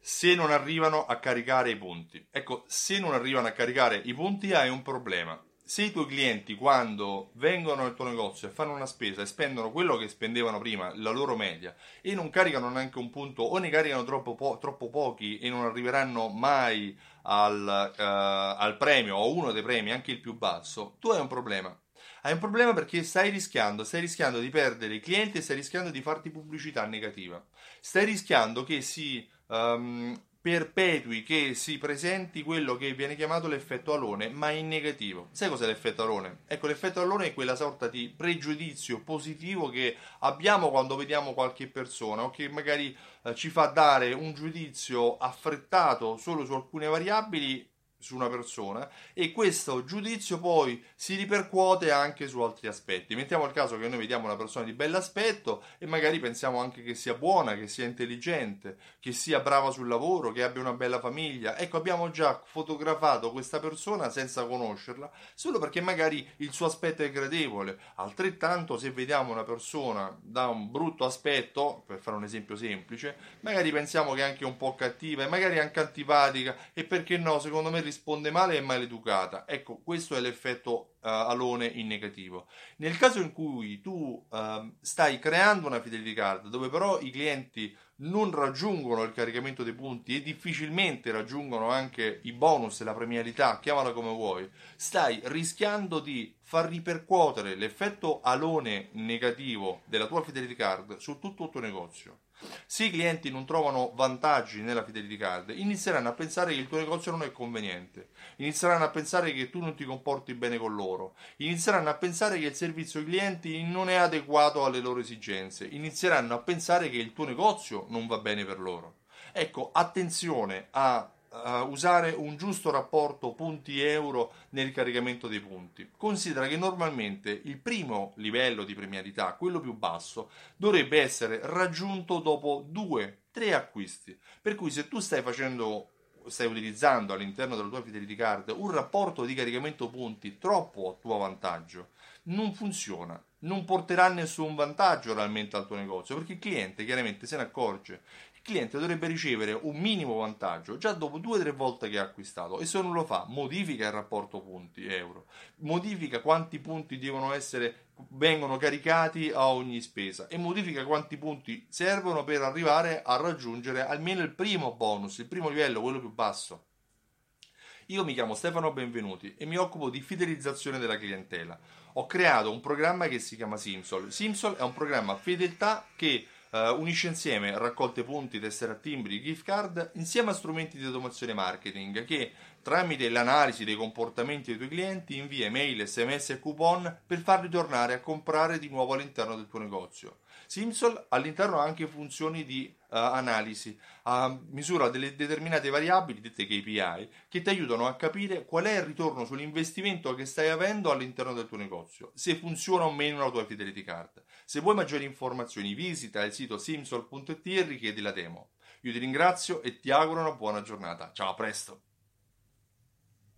se non arrivano a caricare i punti. Ecco, se non arrivano a caricare i punti hai un problema. Se i tuoi clienti quando vengono nel tuo negozio e fanno una spesa e spendono quello che spendevano prima, la loro media, e non caricano neanche un punto o ne caricano troppo, po- troppo pochi e non arriveranno mai al, uh, al premio o uno dei premi, anche il più basso, tu hai un problema. Hai un problema perché stai rischiando, stai rischiando di perdere i clienti e stai rischiando di farti pubblicità negativa. Stai rischiando che si um, perpetui, che si presenti quello che viene chiamato l'effetto alone, ma in negativo. Sai cos'è l'effetto alone? Ecco, l'effetto alone è quella sorta di pregiudizio positivo che abbiamo quando vediamo qualche persona o che magari eh, ci fa dare un giudizio affrettato solo su alcune variabili su una persona e questo giudizio poi si ripercuote anche su altri aspetti. Mettiamo il caso che noi vediamo una persona di bell'aspetto e magari pensiamo anche che sia buona, che sia intelligente, che sia brava sul lavoro, che abbia una bella famiglia. Ecco, abbiamo già fotografato questa persona senza conoscerla, solo perché magari il suo aspetto è gradevole. Altrettanto se vediamo una persona da un brutto aspetto, per fare un esempio semplice, magari pensiamo che è anche un po' cattiva e magari anche antipatica e perché no, secondo me risponde male è maleducata. Ecco, questo è l'effetto alone in negativo. Nel caso in cui tu uh, stai creando una fidelity card dove però i clienti non raggiungono il caricamento dei punti e difficilmente raggiungono anche i bonus e la premialità, chiamala come vuoi, stai rischiando di far ripercuotere l'effetto alone negativo della tua fidelity card su tutto il tuo negozio. Se i clienti non trovano vantaggi nella fidelity card, inizieranno a pensare che il tuo negozio non è conveniente, inizieranno a pensare che tu non ti comporti bene con loro, inizieranno a pensare che il servizio ai clienti non è adeguato alle loro esigenze, inizieranno a pensare che il tuo negozio non va bene per loro. Ecco, attenzione a uh, usare un giusto rapporto punti-euro nel caricamento dei punti. Considera che normalmente il primo livello di premialità, quello più basso, dovrebbe essere raggiunto dopo due, tre acquisti. Per cui se tu stai facendo stai utilizzando all'interno della tua fidelity card un rapporto di caricamento punti troppo a tuo vantaggio, non funziona, non porterà nessun vantaggio realmente al tuo negozio perché il cliente chiaramente se ne accorge cliente dovrebbe ricevere un minimo vantaggio già dopo due o tre volte che ha acquistato e se non lo fa modifica il rapporto punti euro, modifica quanti punti devono essere vengono caricati a ogni spesa e modifica quanti punti servono per arrivare a raggiungere almeno il primo bonus, il primo livello, quello più basso. Io mi chiamo Stefano Benvenuti e mi occupo di fidelizzazione della clientela. Ho creato un programma che si chiama Simsol. Simsol è un programma fedeltà che Uh, unisce insieme raccolte punti, tessere a timbri, gift card insieme a strumenti di automazione marketing che tramite l'analisi dei comportamenti dei tuoi clienti invia email, sms e coupon per farli tornare a comprare di nuovo all'interno del tuo negozio. Simsol all'interno ha anche funzioni di uh, analisi, uh, misura delle determinate variabili, dette KPI, che ti aiutano a capire qual è il ritorno sull'investimento che stai avendo all'interno del tuo negozio, se funziona o meno la tua fidelity card. Se vuoi maggiori informazioni visita il sito simsol.it e richiedi la demo. Io ti ringrazio e ti auguro una buona giornata. Ciao, a presto!